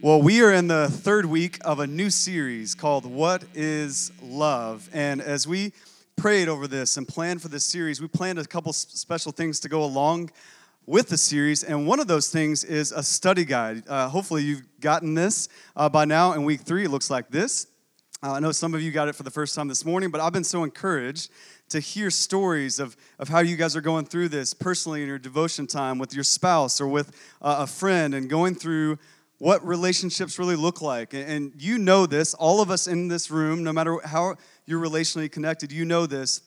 Well, we are in the third week of a new series called What is Love? And as we prayed over this and planned for this series, we planned a couple special things to go along with the series. And one of those things is a study guide. Uh, hopefully, you've gotten this uh, by now. In week three, it looks like this. Uh, I know some of you got it for the first time this morning, but I've been so encouraged to hear stories of, of how you guys are going through this personally in your devotion time with your spouse or with uh, a friend and going through what relationships really look like. And you know this, all of us in this room, no matter how you're relationally connected, you know this.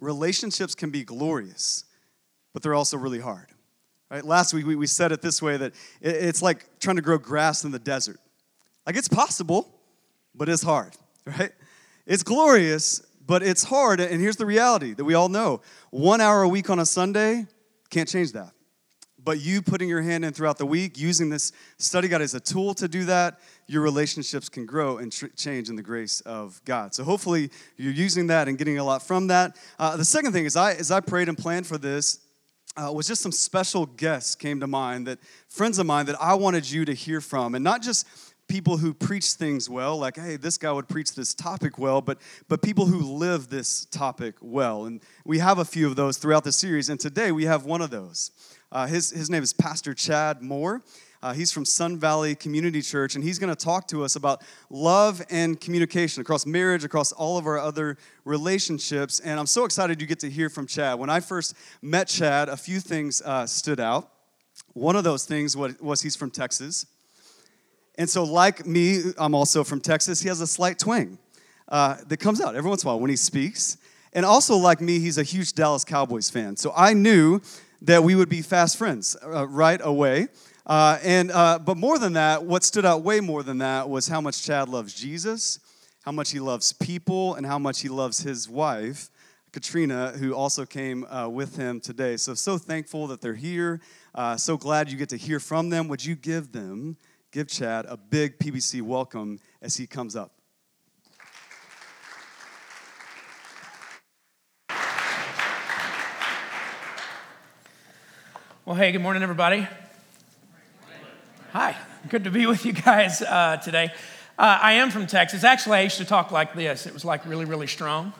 Relationships can be glorious, but they're also really hard. Right? Last week we said it this way that it's like trying to grow grass in the desert. Like it's possible, but it's hard, right? It's glorious, but it's hard. And here's the reality that we all know one hour a week on a Sunday can't change that. But you putting your hand in throughout the week, using this study guide as a tool to do that, your relationships can grow and tr- change in the grace of God. So hopefully you're using that and getting a lot from that. Uh, the second thing is, I as I prayed and planned for this, uh, was just some special guests came to mind that friends of mine that I wanted you to hear from, and not just people who preach things well, like, hey, this guy would preach this topic well, but, but people who live this topic well. And we have a few of those throughout the series, and today we have one of those. Uh, his, his name is Pastor Chad Moore. Uh, he's from Sun Valley Community Church, and he's going to talk to us about love and communication across marriage, across all of our other relationships. And I'm so excited you get to hear from Chad. When I first met Chad, a few things uh, stood out. One of those things was, he's from Texas. And so, like me, I'm also from Texas, he has a slight twang uh, that comes out every once in a while when he speaks. And also, like me, he's a huge Dallas Cowboys fan. So I knew that we would be fast friends uh, right away. Uh, and uh, but more than that, what stood out way more than that was how much Chad loves Jesus, how much he loves people, and how much he loves his wife, Katrina, who also came uh, with him today. So so thankful that they're here. Uh, so glad you get to hear from them. Would you give them, give Chad a big PBC welcome as he comes up? Well, hey, good morning, everybody. Hi, good to be with you guys uh, today. Uh, I am from Texas. Actually, I used to talk like this. It was like really, really strong.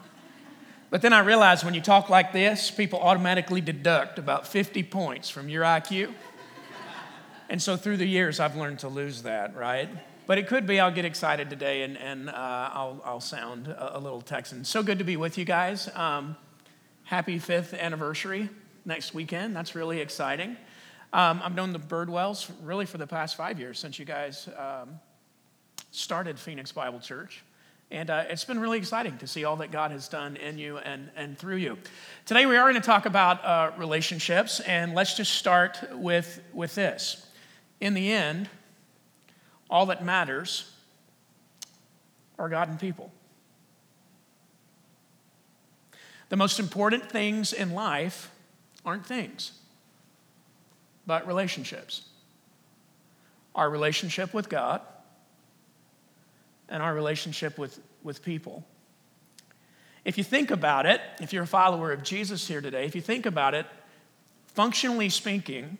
But then I realized when you talk like this, people automatically deduct about 50 points from your IQ. And so through the years, I've learned to lose that, right? But it could be I'll get excited today and, and uh, I'll, I'll sound a, a, little Texan. So good to be with you guys. Um, happy fifth anniversary next weekend. That's really exciting. Um, I've known the Birdwells really for the past five years since you guys um, started Phoenix Bible Church. And uh, it's been really exciting to see all that God has done in you and, and through you. Today, we are going to talk about uh, relationships, and let's just start with, with this. In the end, all that matters are God and people. The most important things in life aren't things, but relationships. Our relationship with God and our relationship with, with people. If you think about it, if you're a follower of Jesus here today, if you think about it, functionally speaking,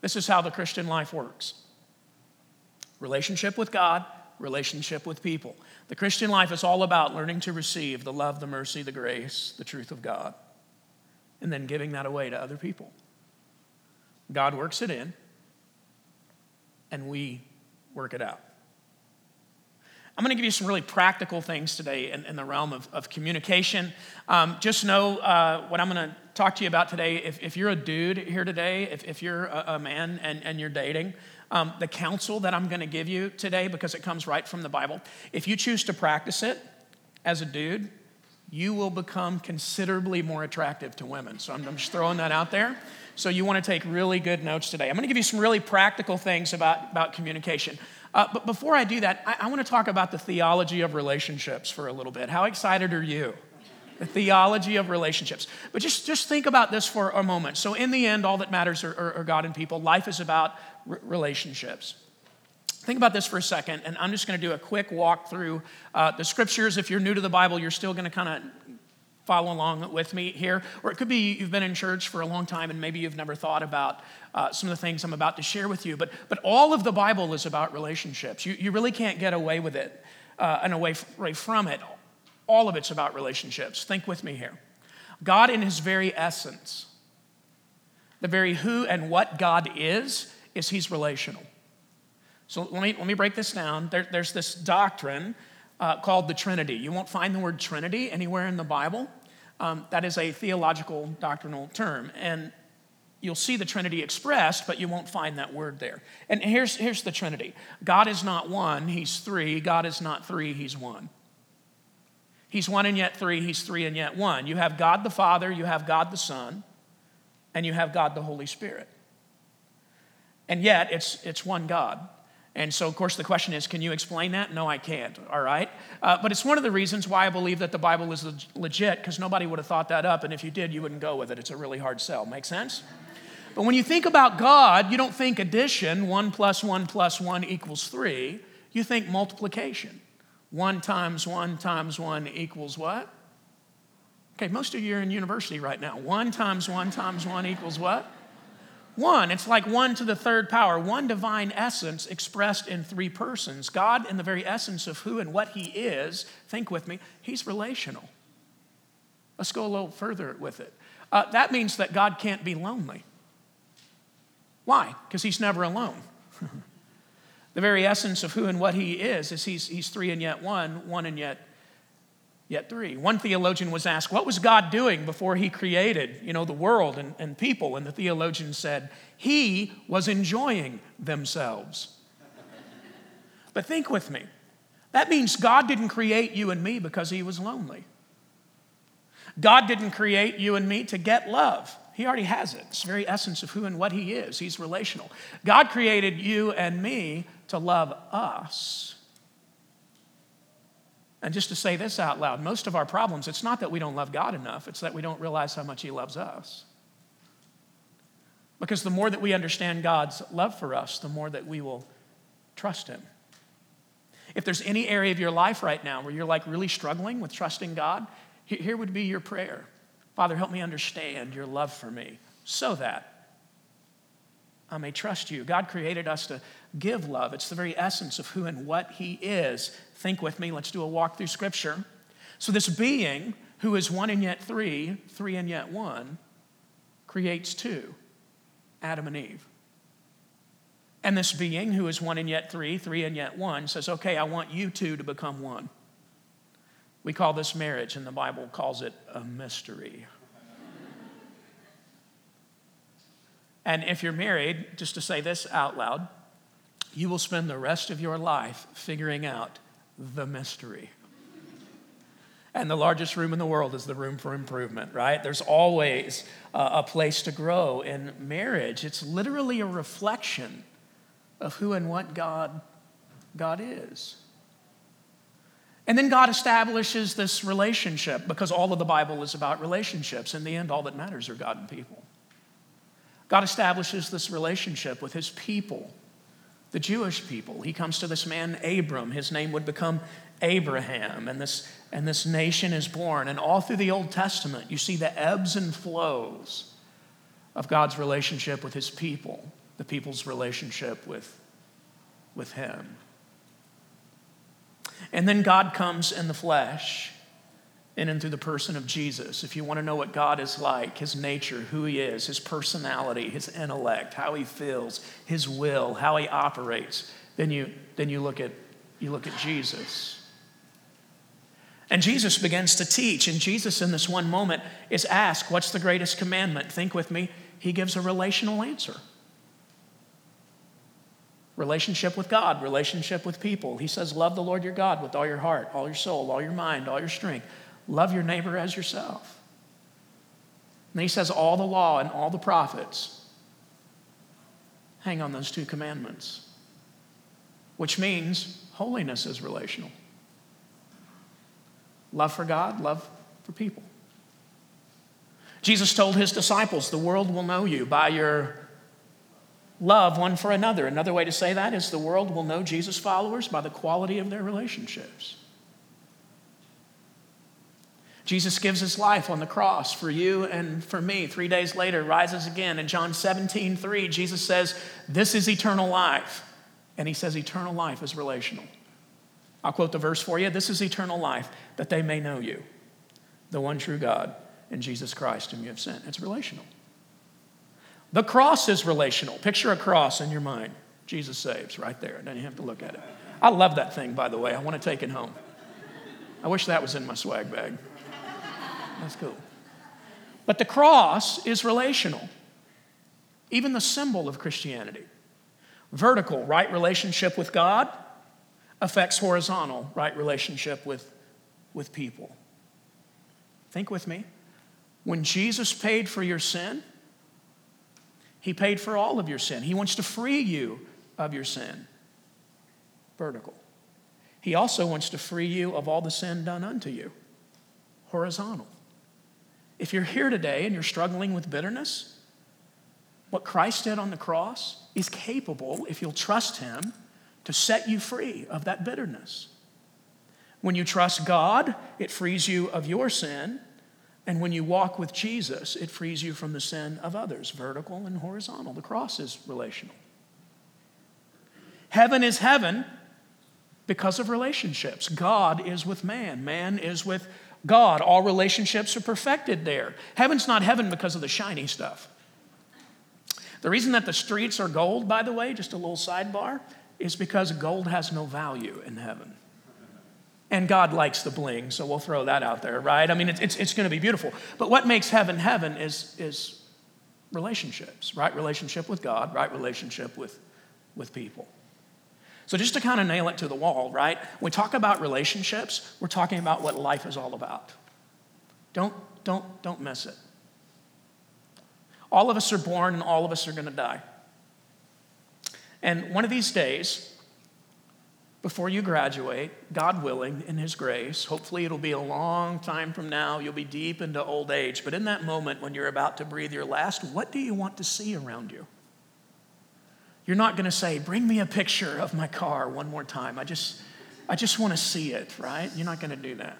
this is how the Christian life works relationship with God, relationship with people. The Christian life is all about learning to receive the love, the mercy, the grace, the truth of God and then giving that away to other people. God works it in, and we work it out. I'm going to give you some really practical things today in, in the realm of, of communication. Um, just know uh, what I'm going to talk to you about today. If, if you're a dude here today, if, if you're a, a man and, and you're dating, um, the counsel that I'm going to give you today, because it comes right from the Bible, if you choose to practice it as a dude, you will become considerably more attractive to women. So I'm, just throwing that out there. So you want to take really good notes today. I'm going to give you some really practical things about, about communication. Uh, but before I do that, I, I want to talk about the theology of relationships for a little bit. How excited are you? The theology of relationships. But just, just think about this for a moment. So, in the end, all that matters are, are, are God and people. Life is about r- relationships. Think about this for a second, and I'm just going to do a quick walk through uh, the scriptures. If you're new to the Bible, you're still going to kind of follow along with me here. Or it could be you've been in church for a long time and maybe you've never thought about uh, some of the things I'm about to share with you. But, but all of the Bible is about relationships. You, you really can't get away with it uh, and away, away from it. All of it's about relationships. Think with me here. God, in his very essence, the very who and what God is, is he's relational. So let me, let me break this down. There, there's this doctrine uh, called the Trinity. You won't find the word Trinity anywhere in the Bible. Um, that is a theological doctrinal term. And you'll see the Trinity expressed, but you won't find that word there. And here's, here's the Trinity God is not one, He's three. God is not three, He's one. He's one and yet three, He's three and yet one. You have God the Father, you have God the Son, and you have God the Holy Spirit. And yet, it's, it's one God. And so, of course, the question is can you explain that? No, I can't, all right? Uh, but it's one of the reasons why I believe that the Bible is legit, because nobody would have thought that up. And if you did, you wouldn't go with it. It's a really hard sell. Make sense? But when you think about God, you don't think addition, one plus one plus one equals three. You think multiplication. One times one times one equals what? Okay, most of you are in university right now. One times one times one equals what? One, it's like one to the third power, one divine essence expressed in three persons. God, in the very essence of who and what He is, think with me, He's relational. Let's go a little further with it. Uh, that means that God can't be lonely. Why? Because He's never alone. the very essence of who and what He is is He's, he's three and yet one, one and yet yet three. One theologian was asked, What was God doing before he created, you know, the world and, and people? And the theologian said, He was enjoying themselves. but think with me. That means God didn't create you and me because he was lonely. God didn't create you and me to get love. He already has it. It's the very essence of who and what he is. He's relational. God created you and me to love us and just to say this out loud, most of our problems, it's not that we don't love God enough, it's that we don't realize how much He loves us. Because the more that we understand God's love for us, the more that we will trust Him. If there's any area of your life right now where you're like really struggling with trusting God, here would be your prayer Father, help me understand your love for me so that I may trust you. God created us to give love. It's the very essence of who and what He is. Think with me. Let's do a walk through Scripture. So, this being who is one and yet three, three and yet one, creates two Adam and Eve. And this being who is one and yet three, three and yet one, says, Okay, I want you two to become one. We call this marriage, and the Bible calls it a mystery. And if you're married, just to say this out loud, you will spend the rest of your life figuring out the mystery. And the largest room in the world is the room for improvement, right? There's always a place to grow in marriage. It's literally a reflection of who and what God, God is. And then God establishes this relationship because all of the Bible is about relationships. In the end, all that matters are God and people. God establishes this relationship with his people, the Jewish people. He comes to this man, Abram. His name would become Abraham, and this, and this nation is born. And all through the Old Testament, you see the ebbs and flows of God's relationship with his people, the people's relationship with, with him. And then God comes in the flesh in and through the person of Jesus. If you want to know what God is like, his nature, who he is, his personality, his intellect, how he feels, his will, how he operates, then you, then you, look, at, you look at Jesus. And Jesus begins to teach, and Jesus, in this one moment, is asked, What's the greatest commandment? Think with me. He gives a relational answer relationship with God, relationship with people. He says, Love the Lord your God with all your heart, all your soul, all your mind, all your strength. Love your neighbor as yourself. And he says, all the law and all the prophets hang on those two commandments, which means holiness is relational. Love for God, love for people. Jesus told his disciples, The world will know you by your love one for another. Another way to say that is the world will know Jesus' followers by the quality of their relationships. Jesus gives his life on the cross for you and for me. Three days later, rises again. In John 17, 3, Jesus says, This is eternal life. And he says, Eternal life is relational. I'll quote the verse for you. This is eternal life, that they may know you, the one true God, and Jesus Christ, whom you have sent. It's relational. The cross is relational. Picture a cross in your mind. Jesus saves right there. Then you have to look at it. I love that thing, by the way. I want to take it home. I wish that was in my swag bag. That's cool. But the cross is relational, even the symbol of Christianity. Vertical, right relationship with God, affects horizontal, right relationship with, with people. Think with me. When Jesus paid for your sin, he paid for all of your sin. He wants to free you of your sin. Vertical. He also wants to free you of all the sin done unto you. Horizontal. If you're here today and you're struggling with bitterness, what Christ did on the cross is capable, if you'll trust Him, to set you free of that bitterness. When you trust God, it frees you of your sin. And when you walk with Jesus, it frees you from the sin of others, vertical and horizontal. The cross is relational. Heaven is heaven because of relationships. God is with man, man is with God. All relationships are perfected there. Heaven's not heaven because of the shiny stuff. The reason that the streets are gold, by the way, just a little sidebar, is because gold has no value in heaven. And God likes the bling, so we'll throw that out there, right? I mean, it's, it's, it's going to be beautiful. But what makes heaven heaven is, is relationships, right? Relationship with God, right? Relationship with, with people. So, just to kind of nail it to the wall, right? When we talk about relationships, we're talking about what life is all about. Don't, don't, don't miss it. All of us are born and all of us are going to die. And one of these days, before you graduate, God willing, in His grace, hopefully it'll be a long time from now, you'll be deep into old age, but in that moment when you're about to breathe your last, what do you want to see around you? You're not going to say, Bring me a picture of my car one more time. I just, I just want to see it, right? You're not going to do that.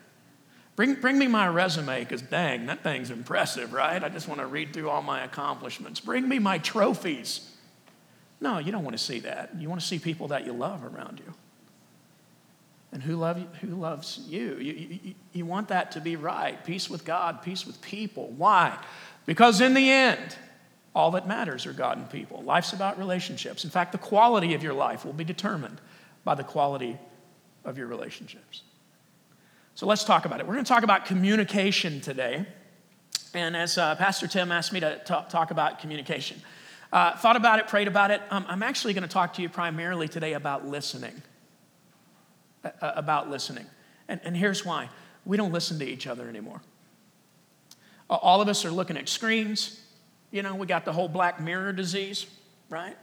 Bring, bring me my resume because dang, that thing's impressive, right? I just want to read through all my accomplishments. Bring me my trophies. No, you don't want to see that. You want to see people that you love around you. And who, love you, who loves you? You, you? you want that to be right. Peace with God, peace with people. Why? Because in the end, all that matters are God and people. Life's about relationships. In fact, the quality of your life will be determined by the quality of your relationships. So let's talk about it. We're going to talk about communication today. And as uh, Pastor Tim asked me to talk, talk about communication, uh, thought about it, prayed about it. Um, I'm actually going to talk to you primarily today about listening. Uh, uh, about listening. And, and here's why we don't listen to each other anymore. All of us are looking at screens, you know, we got the whole black mirror disease, right?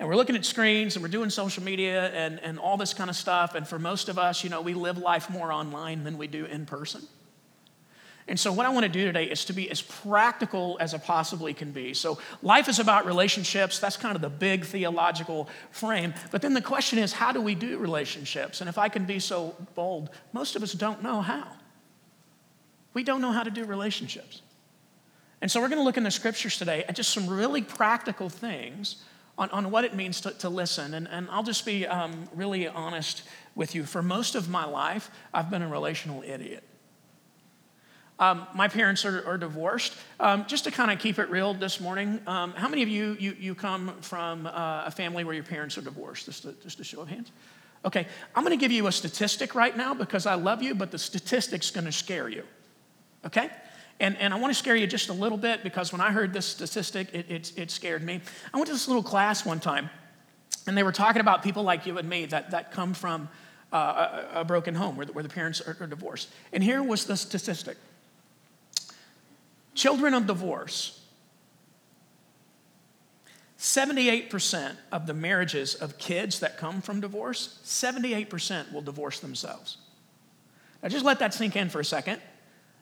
And we're looking at screens and we're doing social media and, and all this kind of stuff. And for most of us, you know, we live life more online than we do in person. And so, what I want to do today is to be as practical as I possibly can be. So, life is about relationships. That's kind of the big theological frame. But then the question is, how do we do relationships? And if I can be so bold, most of us don't know how. We don't know how to do relationships. And so we're going to look in the scriptures today at just some really practical things on, on what it means to, to listen. And, and I'll just be um, really honest with you. For most of my life, I've been a relational idiot. Um, my parents are, are divorced. Um, just to kind of keep it real this morning, um, how many of you, you, you come from uh, a family where your parents are divorced? Just a, just a show of hands. Okay, I'm going to give you a statistic right now because I love you, but the statistic's going to scare you. Okay? And, and I want to scare you just a little bit because when I heard this statistic, it, it, it scared me. I went to this little class one time, and they were talking about people like you and me that, that come from uh, a, a, broken home where the, where the parents are, are divorced. And here was the statistic children of divorce 78% of the marriages of kids that come from divorce, 78% will divorce themselves. Now, just let that sink in for a second.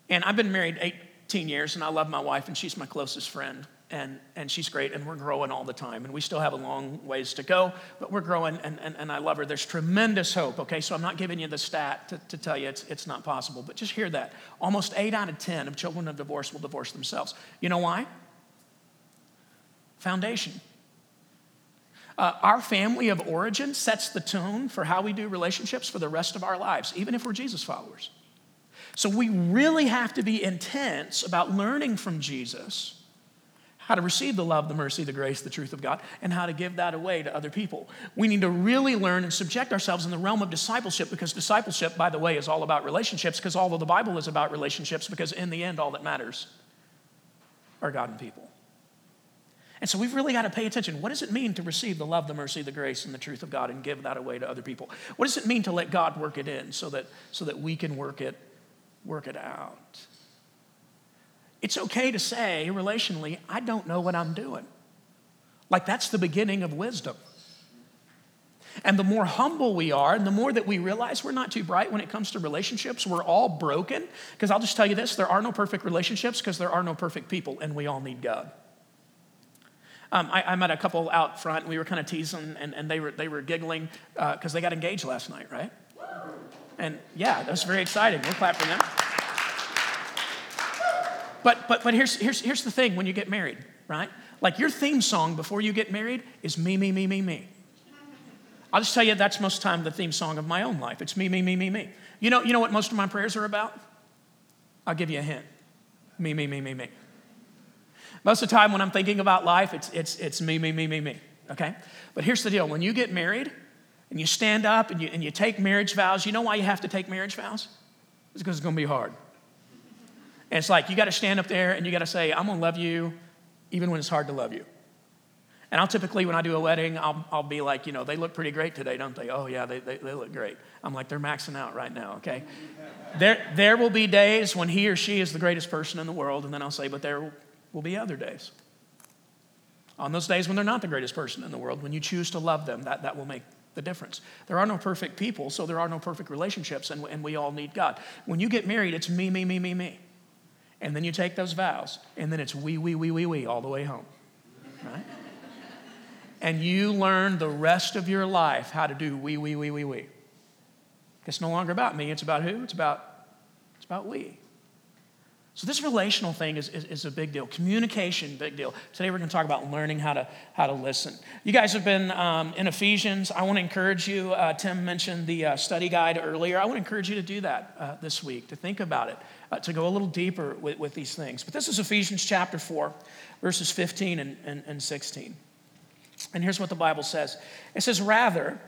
And I've been married 18 years, and I love my wife, and she's my closest friend. and, and she's great, and we're growing all the time. And we still have a long ways to go, but we're growing, and, and, and I love her. There's tremendous hope, okay? So I'm not giving you the stat to, to tell you it's, it's not possible, but just hear that. Almost eight out of 10 of children of divorce will divorce themselves. You know why? Foundation. Uh, our family of origin sets the tone for how we do relationships for the rest of our lives, even if we're Jesus followers. So we really have to be intense about learning from Jesus how to receive the love, the mercy, the grace, the truth of God, and how to give that away to other people. We need to really learn and subject ourselves in the realm of discipleship because discipleship, by the way, is all about relationships because although the Bible is about relationships, because in the end, all that matters are God and people. And so we've really got to pay attention. What does it mean to receive the love, the mercy, the grace, and the truth of God and give that away to other people? What does it mean to let God work it in so that, so that we can work it, work it out? It's okay to say relationally, I don't know what I'm doing. Like that's the beginning of wisdom. And the more humble we are, and the more that we realize we're not too bright when it comes to relationships, we're all broken. Because I'll just tell you this there are no perfect relationships because there are no perfect people, and we all need God. Um, I, I, met a couple out front, and we were kind of teasing, and, and they, were, they were giggling because uh, they got engaged last night, right? And yeah, that's very exciting. We'll clap for them. But, but, but here's, here's, here's the thing when you get married, right? Like your theme song before you get married is me, me, me, me, me. I'll just tell you that's most of the time the theme song of my own life. It's me, me, me, me, me. You know, you know what most of my prayers are about? I'll give you a hint. Me, me, me, me, me. Most of the time when I'm thinking about life, it's, it's, it's me, me, me, me, me. Okay? But here's the deal when you get married and you stand up and you, and you take marriage vows, you know why you have to take marriage vows? It's because it's going to be hard. And it's like you got to stand up there and you got to say, I'm going to love you even when it's hard to love you. And I'll typically, when I do a wedding, I'll, I'll be like, you know, they look pretty great today, don't they? Oh, yeah, they, they, they look great. I'm like, they're maxing out right now, okay? there, there will be days when he or she is the greatest person in the world, and then I'll say, but there will be other days. On those days when they're not the greatest person in the world, when you choose to love them, that, that will make the difference. There are no perfect people, so there are no perfect relationships, and, and we all need God. When you get married, it's me, me, me, me, me. And then you take those vows, and then it's we, we, we, we, we all the way home. Right? and you learn the rest of your life how to do we, we, we, we, we. It's no longer about me, it's about who? It's about, it's about we. So this relational thing is, is, is, a big deal. Communication, big deal. Today we're going to talk about learning how to, how to listen. You guys have been um, in Ephesians. I want to encourage you. Uh, Tim mentioned the uh, study guide earlier. I want to encourage you to do that uh, this week, to think about it, uh, to go a little deeper with, with these things. But this is Ephesians chapter 4, verses 15 and, and, and 16. And here's what the Bible says it says, Rather,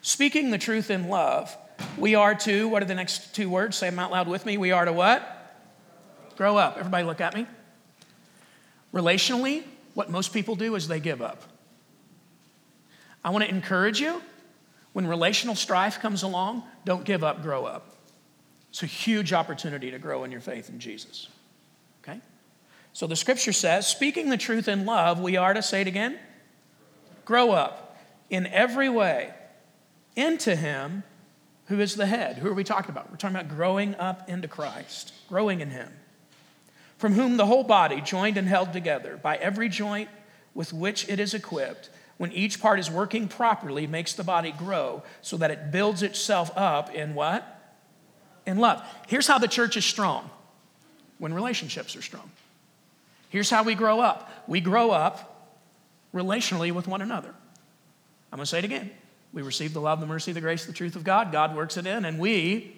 speaking the truth in love, we are to, what are the next two words? Say them out loud with me. We are to what? Grow up. Everybody look at me. Relationally, what most people do is they give up. I want to encourage you when relational strife comes along, don't give up, grow up. It's a huge opportunity to grow in your faith in Jesus. Okay? So the scripture says, speaking the truth in love, we are to say it again, grow up in every way into Him who is the head. Who are we talking about? We're talking about growing up into Christ, growing in Him from whom the whole body, joined and held together by every joint with which it is equipped, when each part is working properly, makes the body grow so that it builds itself up in what? In love. Here's how the church is strong when relationships are strong. Here's how we grow up we grow up relationally with one another. I'm going to say it again. We receive the love, the mercy, the grace, the truth of God. God works it in, and we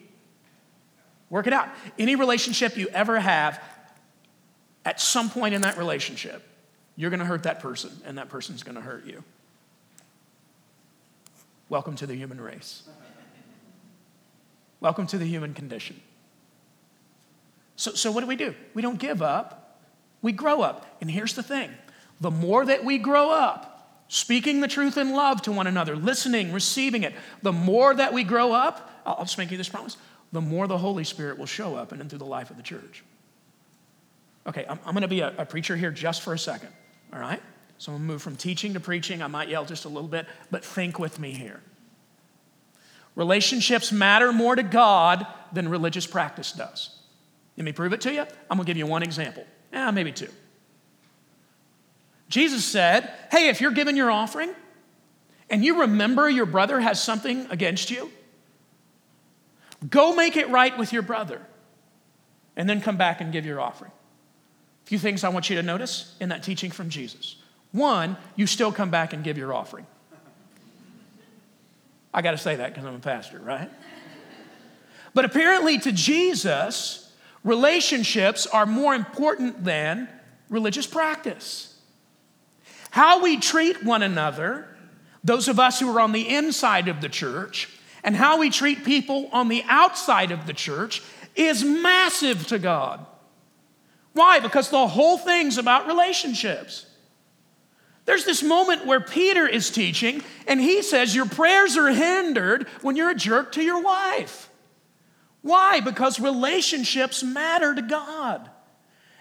work it out. Any relationship you ever have at some point in that relationship, you're going to hurt that person, and that person's going to hurt you. Welcome to the human race. Welcome to the human condition. So, so, what do we do? We don't give up, we grow up. And here's the thing the more that we grow up, speaking the truth in love to one another, listening, receiving it, the more that we grow up, I'll, just make you this promise, the more the Holy Spirit will show up and into the life of the church. Okay, I'm, I'm going to be a, a preacher here just for a second, all right? So I'm going to move from teaching to preaching. I might yell just a little bit, but think with me here. Relationships matter more to God than religious practice does. Let me prove it to you. I'm going to give you one example. Yeah, maybe two. Jesus said, Hey, if you're giving your offering and you remember your brother has something against you, go make it right with your brother and then come back and give your offering. Few things I want you to notice in that teaching from Jesus. One, you still come back and give your offering. I got to say that because I'm a pastor, right? But apparently, to Jesus, relationships are more important than religious practice. How we treat one another, those of us who are on the inside of the church, and how we treat people on the outside of the church is massive to God. Why? Because the whole thing's about relationships. There's this moment where Peter is teaching, and he says, Your prayers are hindered when you're a jerk to your wife. Why? Because relationships matter to God.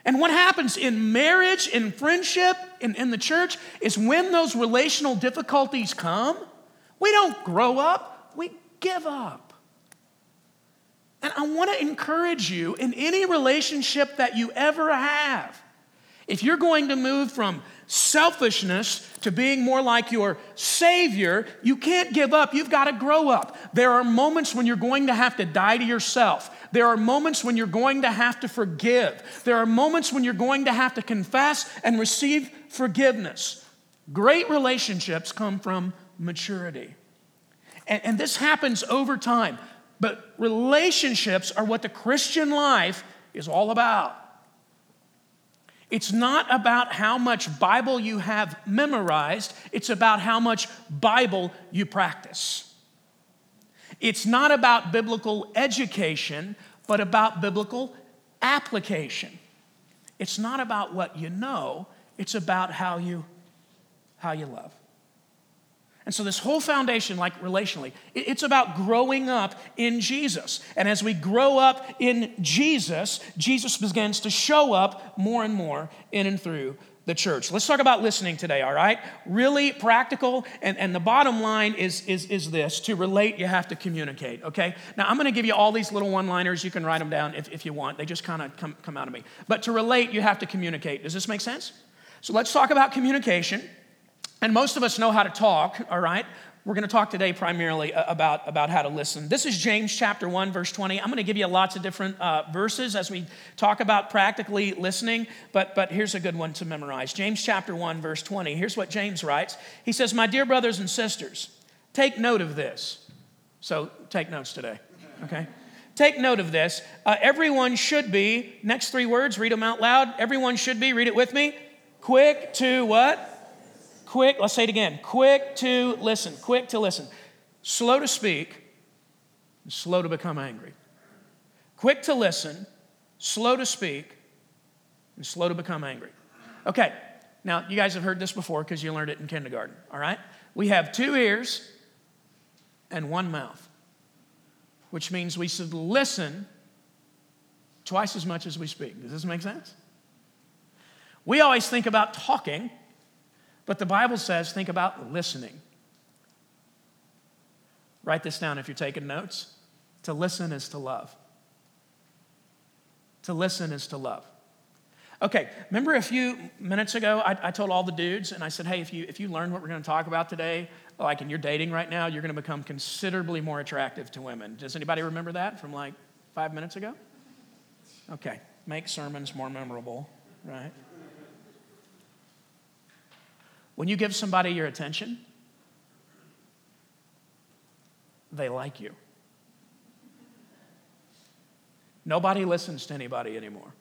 And what happens in marriage, in friendship, in, in the church is when those relational difficulties come, we don't grow up, we give up. And I want to encourage you in any relationship that you ever have, if you're going to move from selfishness to being more like your Savior, you can't give up. You've got to grow up. There are moments when you're going to have to die to yourself. There are moments when you're going to have to forgive. There are moments when you're going to have to confess and receive forgiveness. Great relationships come from maturity. And, and this happens over time. But relationships are what the Christian life is all about. It's not about how much Bible you have memorized, it's about how much Bible you practice. It's not about biblical education, but about biblical application. It's not about what you know, it's about how you how you love. And so, this whole foundation, like relationally, it's about growing up in Jesus. And as we grow up in Jesus, Jesus begins to show up more and more in and through the church. Let's talk about listening today, all right? Really practical. And, and the bottom line is, is, is this to relate, you have to communicate, okay? Now, I'm gonna give you all these little one liners. You can write them down if, if you want, they just kind of come, come out of me. But to relate, you have to communicate. Does this make sense? So, let's talk about communication. And most of us know how to talk, all right? We're going to talk today primarily about, about how to listen. This is James chapter 1, verse 20. I'm going to give you lots of different uh, verses as we talk about practically listening, but, but here's a good one to memorize. James chapter 1, verse 20. Here's what James writes He says, My dear brothers and sisters, take note of this. So take notes today, okay? Take note of this. Uh, everyone should be, next three words, read them out loud. Everyone should be, read it with me, quick to what? Quick, let's say it again quick to listen, quick to listen, slow to speak, slow to become angry. Quick to listen, slow to speak, and slow to become angry. Okay, now you guys have heard this before because you learned it in kindergarten, all right? We have two ears and one mouth, which means we should listen twice as much as we speak. Does this make sense? We always think about talking but the Bible says, think about listening. Write this down if you're taking notes. To listen is to love. To listen is to love. Okay, remember a few minutes ago, I, I, told all the dudes, and I said, hey, if you, if you learn what we're going to talk about today, like and you're dating right now, you're going to become considerably more attractive to women. Does anybody remember that from like five minutes ago? Okay, make sermons more memorable, right? When you give somebody your attention, they like you. Nobody listens to anybody anymore.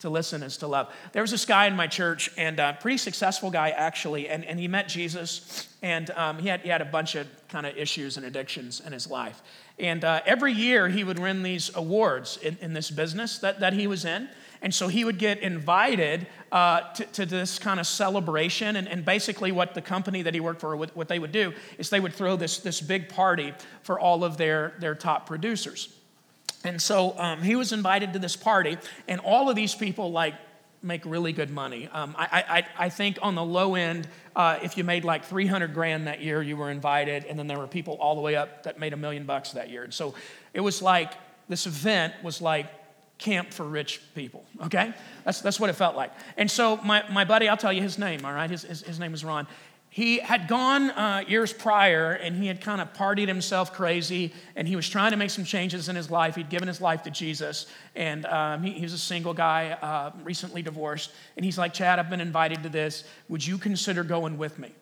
To listen is to love. There was this guy in my church, and a pretty successful guy actually, and, and he met Jesus, and um, he, had, he had a bunch of kind of issues and addictions in his life. And uh, every year he would win these awards in, in this business that, that he was in. And so he would get invited uh, to, to, this kind of celebration. And, and, basically, what the company that he worked for, what they would do is they would throw this, this big party for all of their, their top producers. And so um, he was invited to this party, and all of these people, like, make really good money. Um, I, I, I, think on the low end, uh, if you made like 300 grand that year, you were invited, and then there were people all the way up that made a million bucks that year. And so it was like this event was like camp for rich people, okay? That's, that's what it felt like. And so my, my buddy, I'll tell you his name, all right? His, his, his name is Ron. He had gone uh, years prior and he had kind of partied himself crazy and he was trying to make some changes in his life. He'd given his life to Jesus and um, he, he, was a single guy, uh, recently divorced. And he's like, Chad, I've been invited to this. Would you consider going with me?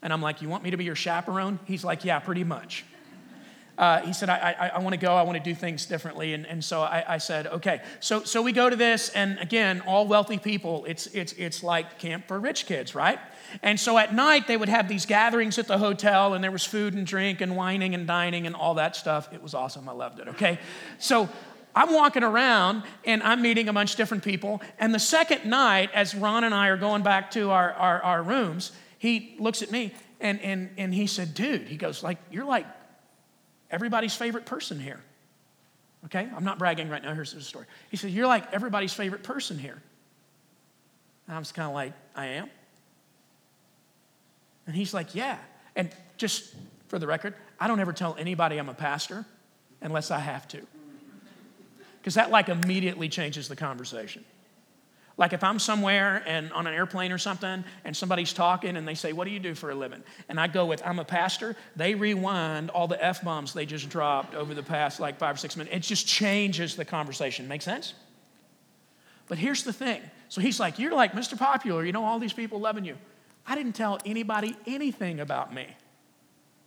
And I'm like, You want me to be your chaperone? He's like, Yeah, pretty much uh, he said, I, I, I want to go, I want to do things differently. And, and so I, I, said, okay. So, so we go to this, and again, all wealthy people, it's, it's, it's like camp for rich kids, right? And so at night, they would have these gatherings at the hotel, and there was food and drink and wining and dining and all that stuff. It was awesome. I loved it, okay? So I'm walking around and I'm meeting a bunch of different people. And the second night, as Ron and I are going back to our, our, our rooms, he looks at me and, and, and he said, Dude, he goes, like, you're like everybody's favorite person here. Okay? I'm not bragging right now. Here's the story. He said, You're like everybody's favorite person here. And I was kind of like, I am? And he's like, Yeah. And just for the record, I don't ever tell anybody I'm a pastor unless I have to. Because that like immediately changes the conversation. Like if I'm somewhere and on an airplane or something and somebody's talking and they say, What do you do for a living? And I go with, I'm a pastor, they rewind all the F bombs they just dropped over the past like five or six minutes. It just changes the conversation. Make sense? But here's the thing. So he's like, You're like Mr. Popular, you know, all these people loving you. I didn't tell anybody anything about me.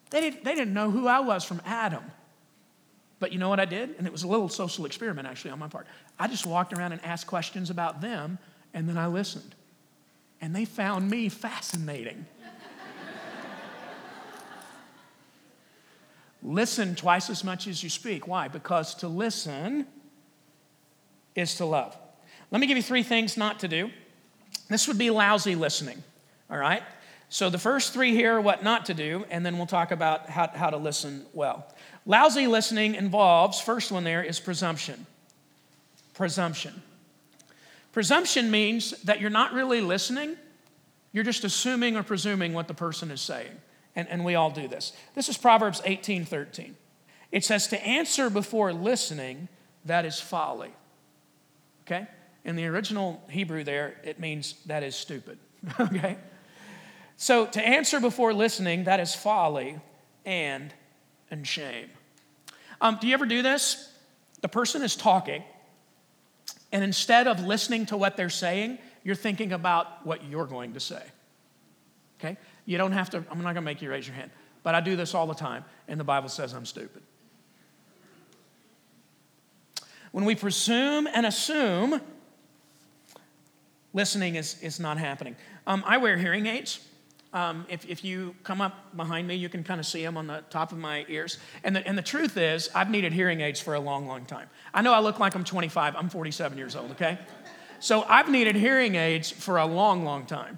They didn't, they didn't know who I was from Adam. But you know what I did? And it was a little social experiment actually on my part. I just walked around and asked questions about them, and then I listened. And they found me fascinating. listen twice as much as you speak. Why? Because to listen is to love. Let me give you three things not to do. This would be lousy listening, all right? So the first three here are what not to do, and then we'll talk about how, how to listen well. Lousy listening involves, first one there is presumption. Presumption. Presumption means that you're not really listening, you're just assuming or presuming what the person is saying. And, and we all do this. This is Proverbs 18 13. It says, To answer before listening, that is folly. Okay? In the original Hebrew, there, it means that is stupid. okay? So to answer before listening, that is folly and, and shame. Um, do you ever do this? The person is talking, and instead of listening to what they're saying, you're thinking about what you're going to say. Okay? You don't have to, I'm not going to make you raise your hand, but I do this all the time, and the Bible says I'm stupid. When we presume and assume, listening is, is not happening. Um, I wear hearing aids. Um, if, if you come up behind me, you can kind of see them on the top of my ears. And the, and the truth is, I've needed hearing aids for a long, long time. I know I look like I'm 25, I'm 47 years old, okay? So I've needed hearing aids for a long, long time.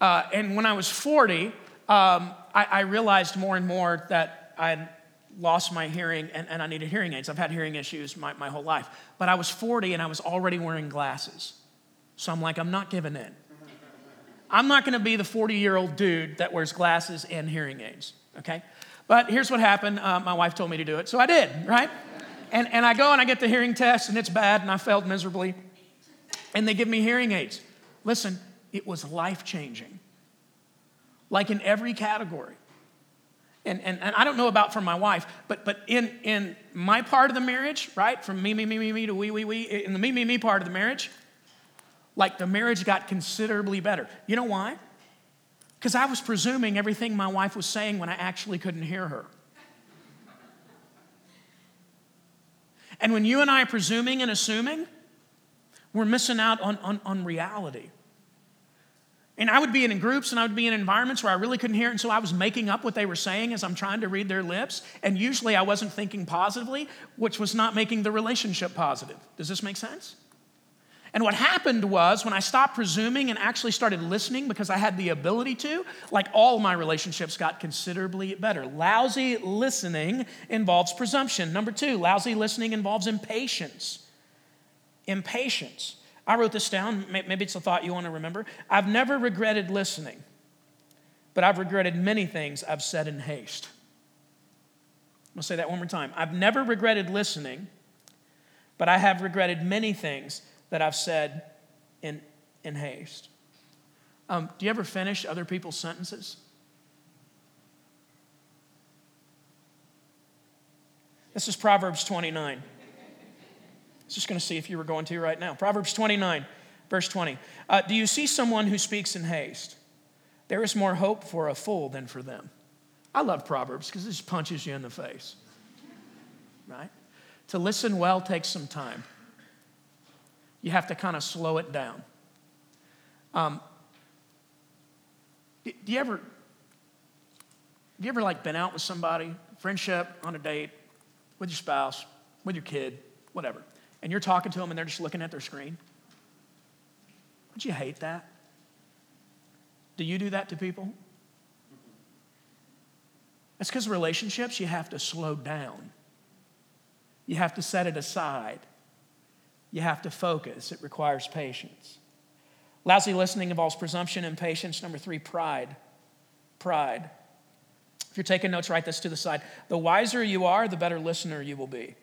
Uh, and when I was 40, um, I, I, realized more and more that I'd lost my hearing and, and I needed hearing aids. I've had hearing issues my, my whole life. But I was 40 and I was already wearing glasses. So I'm like, I'm not giving in. I'm not going to be the 40 year old dude that wears glasses and hearing aids, okay? But here's what happened. Uh, my wife told me to do it, so I did, right? And, and I go and I get the hearing test, and it's bad, and I failed miserably. And they give me hearing aids. Listen, it was life changing, like in every category. And, and, and I don't know about for my wife, but, but in, in my part of the marriage, right, from me, me, me, me, me to we, we, we, in the me, me, me part of the marriage, like the marriage got considerably better. You know why? Because I was presuming everything my wife was saying when I actually couldn't hear her. And when you and I are presuming and assuming, we're missing out on, on, on reality. And I would be in groups and I would be in environments where I really couldn't hear it. And so I was making up what they were saying as I'm trying to read their lips. And usually I wasn't thinking positively, which was not making the relationship positive. Does this make sense? And what happened was when I stopped presuming and actually started listening because I had the ability to, like all my relationships got considerably better. Lousy listening involves presumption. Number two, lousy listening involves impatience. Impatience. I wrote this down. Maybe it's a thought you want to remember. I've never regretted listening, but I've regretted many things I've said in haste. I'm going to say that one more time. I've never regretted listening, but I have regretted many things that I've said in, in haste. Um, do you ever finish other people's sentences? This is Proverbs 29. I was just going to see if you were going to right now. Proverbs 29, verse 20. Uh, do you see someone who speaks in haste? There is more hope for a fool than for them. I love Proverbs because it just punches you in the face, right? To listen well takes some time. You have to kind of slow it down. Um, do you ever, do you ever like been out with somebody, friendship, on a date, with your spouse, with your kid, whatever, and you're talking to them and they're just looking at their screen? Wouldn't you hate that? Do you do that to people? That's because relationships, you have to slow down. You have to set it aside. You have to focus. It requires patience. Lousy listening involves presumption, and patience. Number three, pride. Pride. If you're taking notes, write this to the side. The wiser you are, the better listener you will be.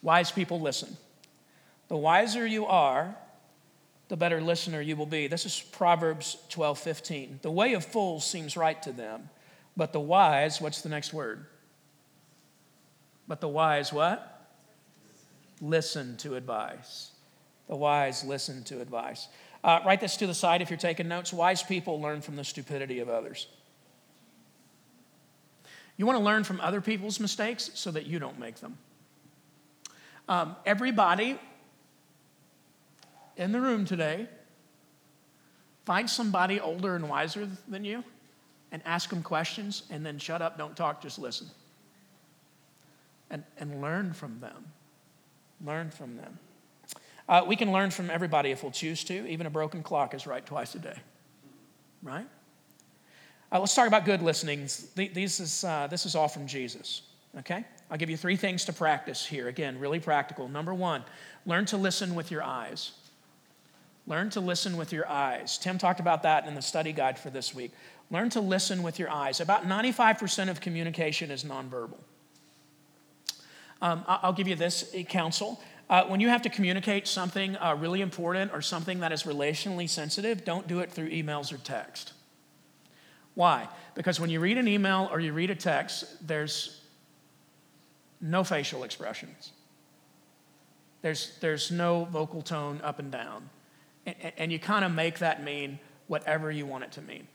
Wise people listen. The wiser you are, the better listener you will be. This is Proverbs 12 15. The way of fools seems right to them, but the wise, what's the next word? But the wise, what? Listen to advice. The wise listen to advice. Uh, write this to the side if you're taking notes. Wise people learn from the stupidity of others. You want to learn from other people's mistakes so that you don't make them. Um, everybody in the room today, find somebody older and wiser than you and ask them questions and then shut up, don't talk, just listen. And, and learn from them. Learn from them. Uh, we can learn from everybody if we'll choose to. Even a broken clock is right twice a day, right? Uh, let's talk about good listening. This is, uh, this is all from Jesus, okay? I'll give you three things to practice here. Again, really practical. Number one, learn to listen with your eyes. Learn to listen with your eyes. Tim talked about that in the study guide for this week. Learn to listen with your eyes. About 95% of communication is nonverbal. Um, I'll give you this counsel. Uh, when you have to communicate something uh, really important or something that is relationally sensitive, don't do it through emails or text. Why? Because when you read an email or you read a text, there's no facial expressions. There's, there's no vocal tone up and down. And, and you kind of make that mean whatever you want it to mean.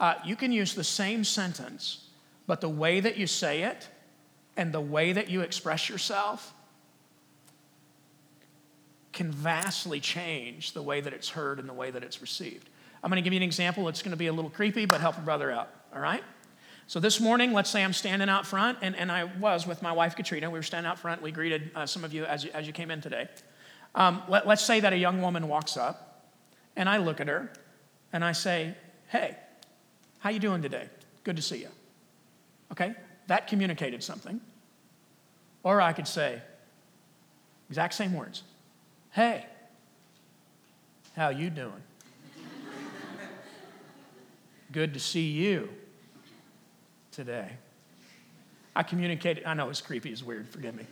Uh, you can use the same sentence, but the way that you say it and the way that you express yourself can vastly change the way that it's heard and the way that it's received. I'm going to give you an example. It's going to be a little creepy, but help a brother out, all right? So this morning, let's say I'm standing out front, and, and I was with my wife Katrina. We were standing out front. We greeted uh, some of you as, you as you came in today. Um, let, let's say that a young woman walks up, and I look at her, and I say, "Hey, how you doing today? Good to see you." Okay, that communicated something. Or I could say, exact same words. Hey, how you doing? Good to see you today. I communicated, I know it's creepy, it's weird, forgive me.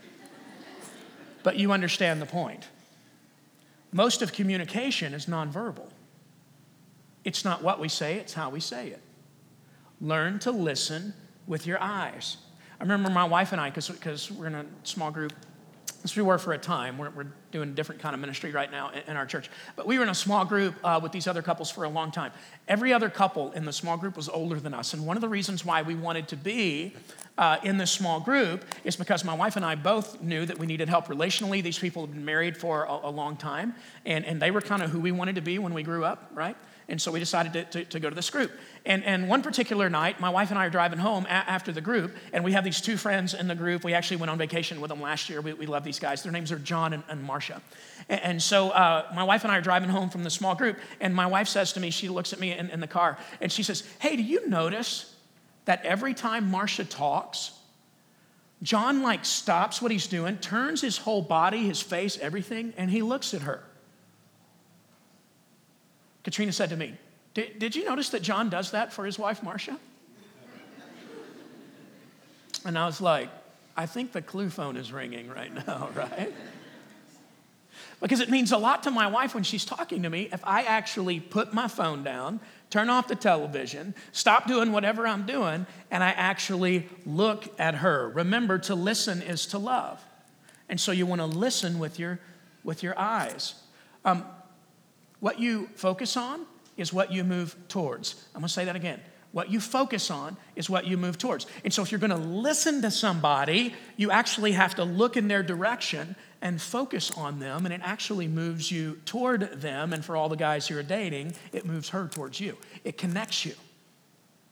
But you understand the point. Most of communication is nonverbal. It's not what we say, it's how we say it. Learn to listen with your eyes. I remember my wife and I, because we're in a small group as we were for a time. We're, we're doing a different kind of ministry right now in, in our church. But we were in a small group uh, with these other couples for a long time. Every other couple in the small group was older than us. And one of the reasons why we wanted to be uh, in this small group is because my wife and I both knew that we needed help relationally. These people had been married for a, a long time, and, and they were kind of who we wanted to be when we grew up, right? And so we decided to, to, to, go to this group. And, and one particular night, my wife and I are driving home a- after the group, and we have these two friends in the group. We actually went on vacation with them last year. We, we love these guys. Their names are John and, and Marcia. And, and so uh, my wife and I are driving home from the small group, and my wife says to me, she looks at me in, in the car, and she says, Hey, do you notice that every time Marcia talks, John like stops what he's doing, turns his whole body, his face, everything, and he looks at her. Katrina said to me, did, did you notice that John does that for his wife, Marcia? And I was like, I think the clue phone is ringing right now, right? because it means a lot to my wife when she's talking to me if I actually put my phone down, turn off the television, stop doing whatever I'm doing, and I actually look at her. Remember, to listen is to love. And so you want to listen with your, with your eyes. Um, what you focus on is what you move towards. I'm to say that again. What you focus on is what you move towards. And so, if you're to listen to somebody, you actually have to look in their direction and focus on them, and it actually moves you toward them. And for all the guys who are dating, it moves her towards you. It connects you.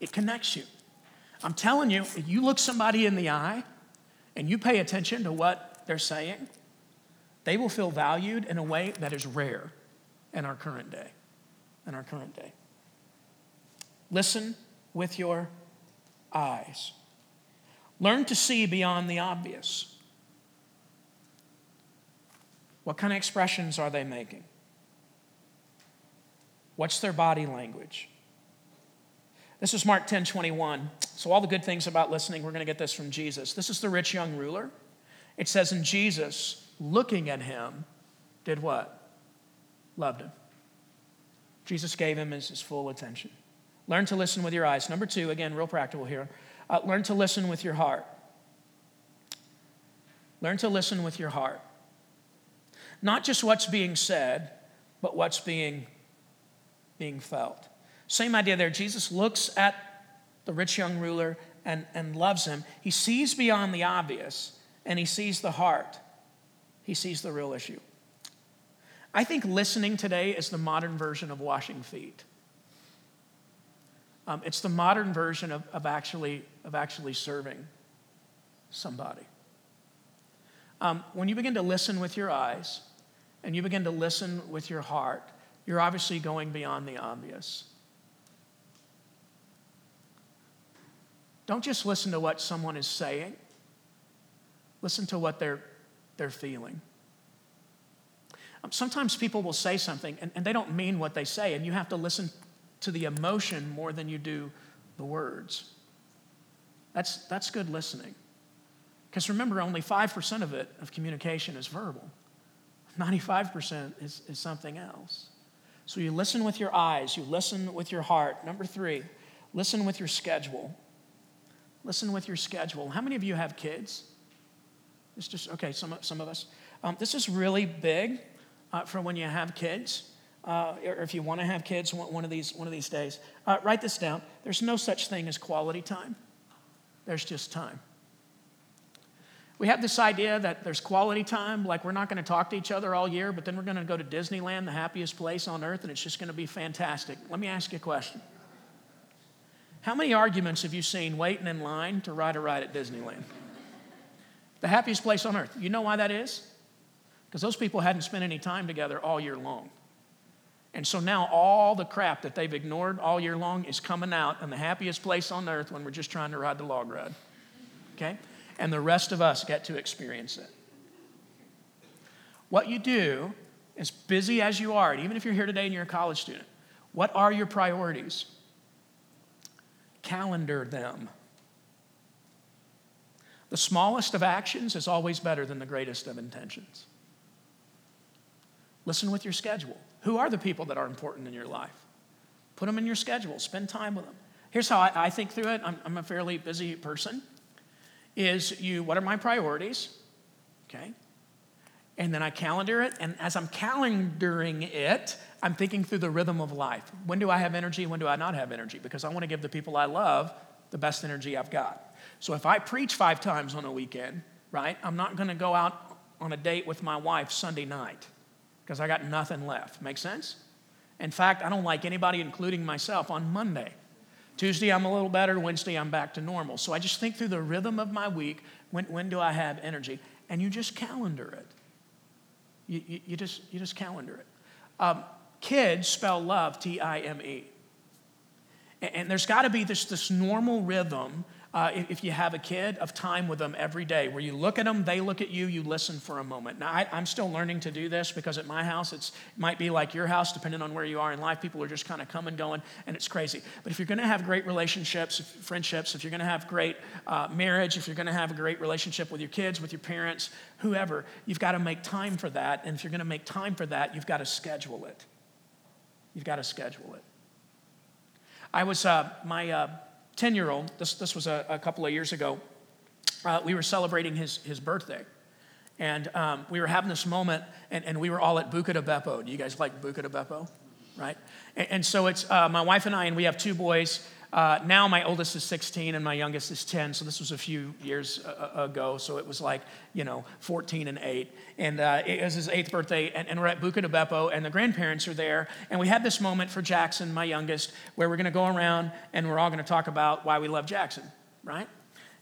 It connects you. I'm telling you, if you look somebody in the eye and you pay attention to what they're saying, they will feel valued in a way that is rare in our current day. In our current day. Listen with your eyes. Learn to see beyond the obvious. What kind of expressions are they making? What's their body language? This is Mark 10 21. So, all the good things about listening, we're going to get this from Jesus. This is the rich young ruler. It says, in Jesus, looking at him, did what? Loved him. Jesus gave him his, his full attention. Learn to listen with your eyes. Number two, again, real practical here. Uh, learn to listen with your heart. Learn to listen with your heart. Not just what's being said, but what's being, being felt. Same idea there. Jesus looks at the rich young ruler and, and loves him. He sees beyond the obvious and he sees the heart. He sees the real issue. I think listening today is the modern version of washing feet. Um, it's the modern version of, of, actually, of actually serving somebody. Um, when you begin to listen with your eyes and you begin to listen with your heart, you're obviously going beyond the obvious. Don't just listen to what someone is saying, Listen to what they're, they're feeling. Um, sometimes people will say something and, and they don't mean what they say, and you have to listen to the emotion more than you do the words. That's, that's good listening. Because remember, only 5% of it, of communication, is verbal. 95% is, is something else. So you listen with your eyes, you listen with your heart. Number three, listen with your schedule. Listen with your schedule. How many of you have kids? It's just, okay, some, some of us. Um, this is really big uh, for when you have kids. Uh, or if you want to have kids one of these, one of these days. Uh, write this down. There's no such thing as quality time, there's just time. We have this idea that there's quality time, like we're not going to talk to each other all year, but then we're going to go to Disneyland, the happiest place on earth, and it's just going to be fantastic. Let me ask you a question. How many arguments have you seen waiting in line to ride a ride at Disneyland? The happiest place on earth. You know why that is? Because those people hadn't spent any time together all year long. And so now all the crap that they've ignored all year long is coming out in the happiest place on earth when we're just trying to ride the log ride. Okay? And the rest of us get to experience it. What you do, as busy as you are, and even if you're here today and you're a college student, what are your priorities? Calendar them. The smallest of actions is always better than the greatest of intentions. Listen with your schedule. Who are the people that are important in your life? Put them in your schedule, spend time with them. Here's how I, I think through it. I'm, I'm a fairly busy person. Is you, what are my priorities? Okay. And then I calendar it. And as I'm calendaring it, I'm thinking through the rhythm of life. When do I have energy? When do I not have energy? Because I want to give the people I love the best energy I've got. So if I preach five times on a weekend, right, I'm not going to go out on a date with my wife Sunday night because I got nothing left. Make sense? In fact, I don't like anybody, including myself, on Monday. Tuesday, I'm a little better. Wednesday, I'm back to normal. So I just think through the rhythm of my week when, when do I have energy? And you just calendar it. You, you, you just, you just calendar it. Um, kids spell love T I M E. And, and there's got to be this, this normal rhythm uh, if, you have a kid, of time with them every day where you look at them, they look at you, you listen for a moment. Now, I, I'm still learning to do this because at my house, it's, it might be like your house, depending on where you are in life. People are just kind of coming, going, and it's crazy. But if you're going to have great relationships, friendships, if you're going to have great uh, marriage, if you're going to have a great relationship with your kids, with your parents, whoever, you've got to make time for that. And if you're going to make time for that, you've got to schedule it. You've got to schedule it. I was, uh, my, uh, 10 year old, this, this was a, a, couple of years ago, uh, we were celebrating his, his birthday. And um, we were having this moment, and, and we were all at Buca di Beppo. Do you guys like Buca di Beppo? Right? And, and so it's uh, my wife and I, and we have two boys. Uh, now my oldest is 16 and my youngest is 10. So this was a few years uh, uh, ago. So it was like, you know, 14 and 8. And uh, it was his eighth birthday. And, and, we're at Buca di Beppo and the grandparents are there. And we had this moment for Jackson, my youngest, where we're going to go around and we're all going to talk about why we love Jackson, right?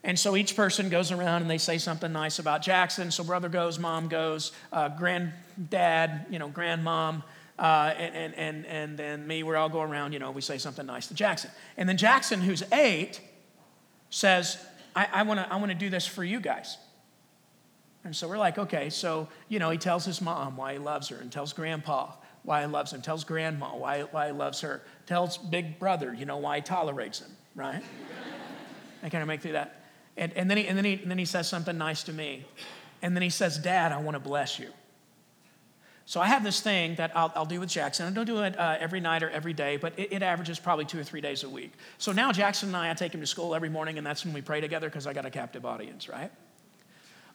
And so each person goes around and they say something nice about Jackson. So brother goes, mom goes, uh, granddad, you know, grandmom, uh, and, and, and then me, we all go around, you know, we say something nice to Jackson. And then Jackson, who's eight, says, I, I want to I wanna do this for you guys. And so we're like, okay, so, you know, he tells his mom why he loves her and tells grandpa why he loves him, tells grandma why, why he loves her, tells big brother, you know, why he tolerates him, right? I kind of make through that. And, and, then he, and, then he, and then he says something nice to me. And then he says, Dad, I want to bless you. So I have this thing that I'll, I'll do with Jackson. I don't do it uh, every night or every day, but it, it, averages probably two or three days a week. So now Jackson and I, I take him to school every morning, and that's when we pray together because I got a captive audience, right?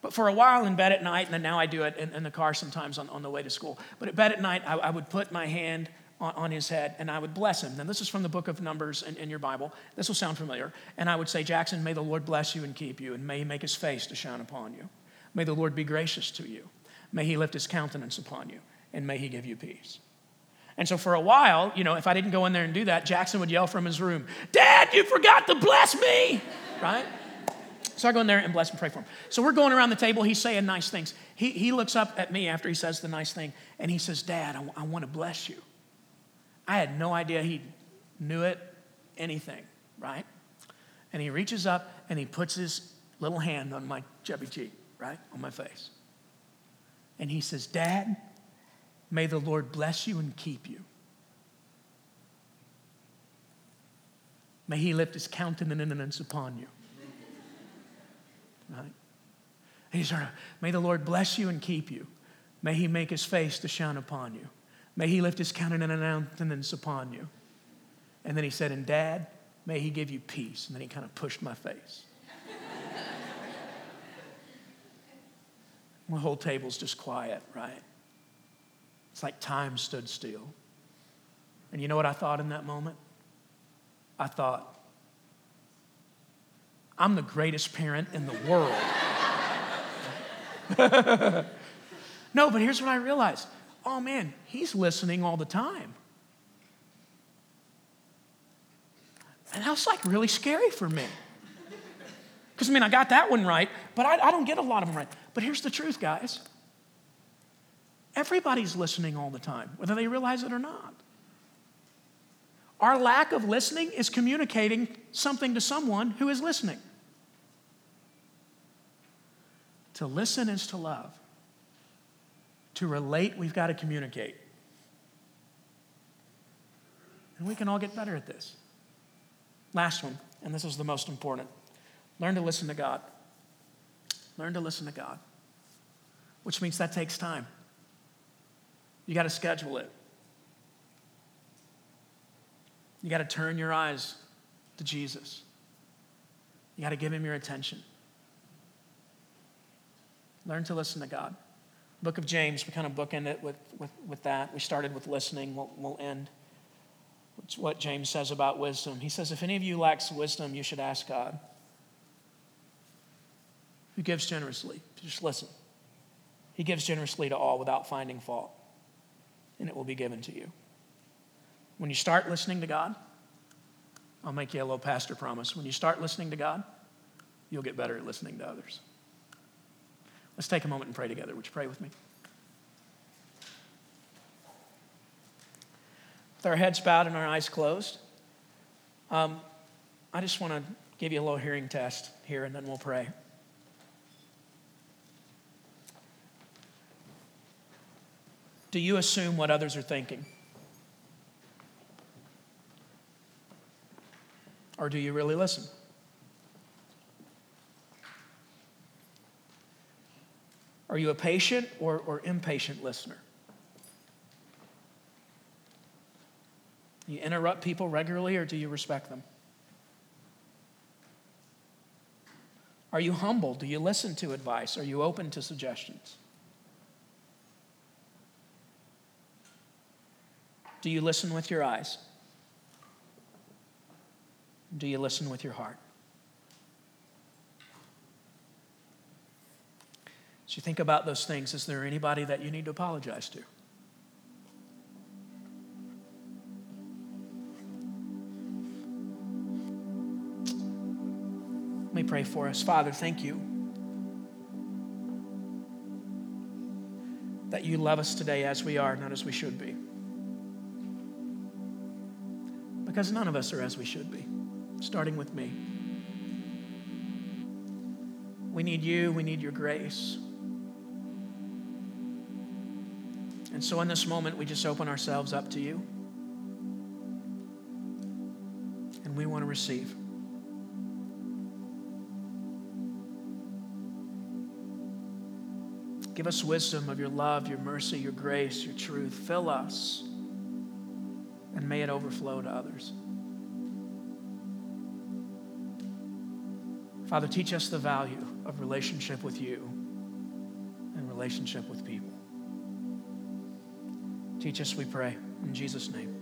But for a while in bed at night, and then now I do it in, in the car sometimes on, on, the way to school. But at bed at night, I, I would put my hand on, on, his head and I would bless him. Now, this is from the book of Numbers in, in your Bible. This will sound familiar. And I would say, Jackson, may the Lord bless you and keep you, and may he make his face to shine upon you. May the Lord be gracious to you. May he lift his countenance upon you and may he give you peace. And so for a while, you know, if I didn't go in there and do that, Jackson would yell from his room, Dad, you forgot to bless me, right? So I go in there and bless and pray for him. So we're going around the table. He's saying nice things. He, he looks up at me after he says the nice thing and he says, Dad, I, I want to bless you. I had no idea he knew it, anything, right? And he reaches up and he puts his little hand on my chubby cheek, right? On my face. And he says, Dad, May the Lord bless you and keep you. May he lift his countenance upon you. Right? He said, May the Lord bless you and keep you. May he make his face to shine upon you. May he lift his countenance upon you. And then he said, And dad, may he give you peace. And then he kind of pushed my face. The whole table's just quiet, right? It's like time stood still. And you know what I thought in that moment? I thought, I'm the greatest parent in the world. no, but here's what I realized oh man, he's listening all the time. And that was like really scary for me. Because I mean, I got that one right, but I, I don't get a lot of them right. But here's the truth, guys Everybody's listening all the time, whether they realize it or not. Our lack of listening is communicating something to someone who is listening. To listen is to love. To relate, we've got to communicate. And we can all get better at this. Last one, and this is the most important learn to listen to God. Learn to listen to God, which means that takes time. You got to schedule it. You got to turn your eyes to Jesus. You got to give him your attention. Learn to listen to God. Book of James, we kind of bookend it with, with, with that. We started with listening, we'll, we'll end. It's what James says about wisdom. He says, If any of you lacks wisdom, you should ask God, who gives generously. Just listen. He gives generously to all without finding fault and it will be given to you. When you start listening to God, I'll make you a little pastor promise. When you start listening to God, you'll get better at listening to others. Let's take a moment and pray together. Would you pray with me? With our heads bowed and our eyes closed, um, I just want to Give you a little hearing test here, and then we'll pray. Do you assume what others are thinking? Or do you really listen? Are you a patient or, or impatient listener? You interrupt people regularly or do you respect them? Are you humble? Do you listen to advice? Are you open to suggestions? Do you listen with your eyes? Do you listen with your heart? As you think about those things, is there anybody that you need to apologize to? Let me pray for us. Father, thank you that you love us today as we are, not as we should be. Because none of us are as we should be, starting with me. We need you, we need your grace. And so in this moment, we just open ourselves up to you. And we want to receive. Give us wisdom of your love, your mercy, your grace, your truth. Fill us, and may it overflow to others. Father, teach us the value of relationship with you and relationship with people. Teach us, we pray. In Jesus' name.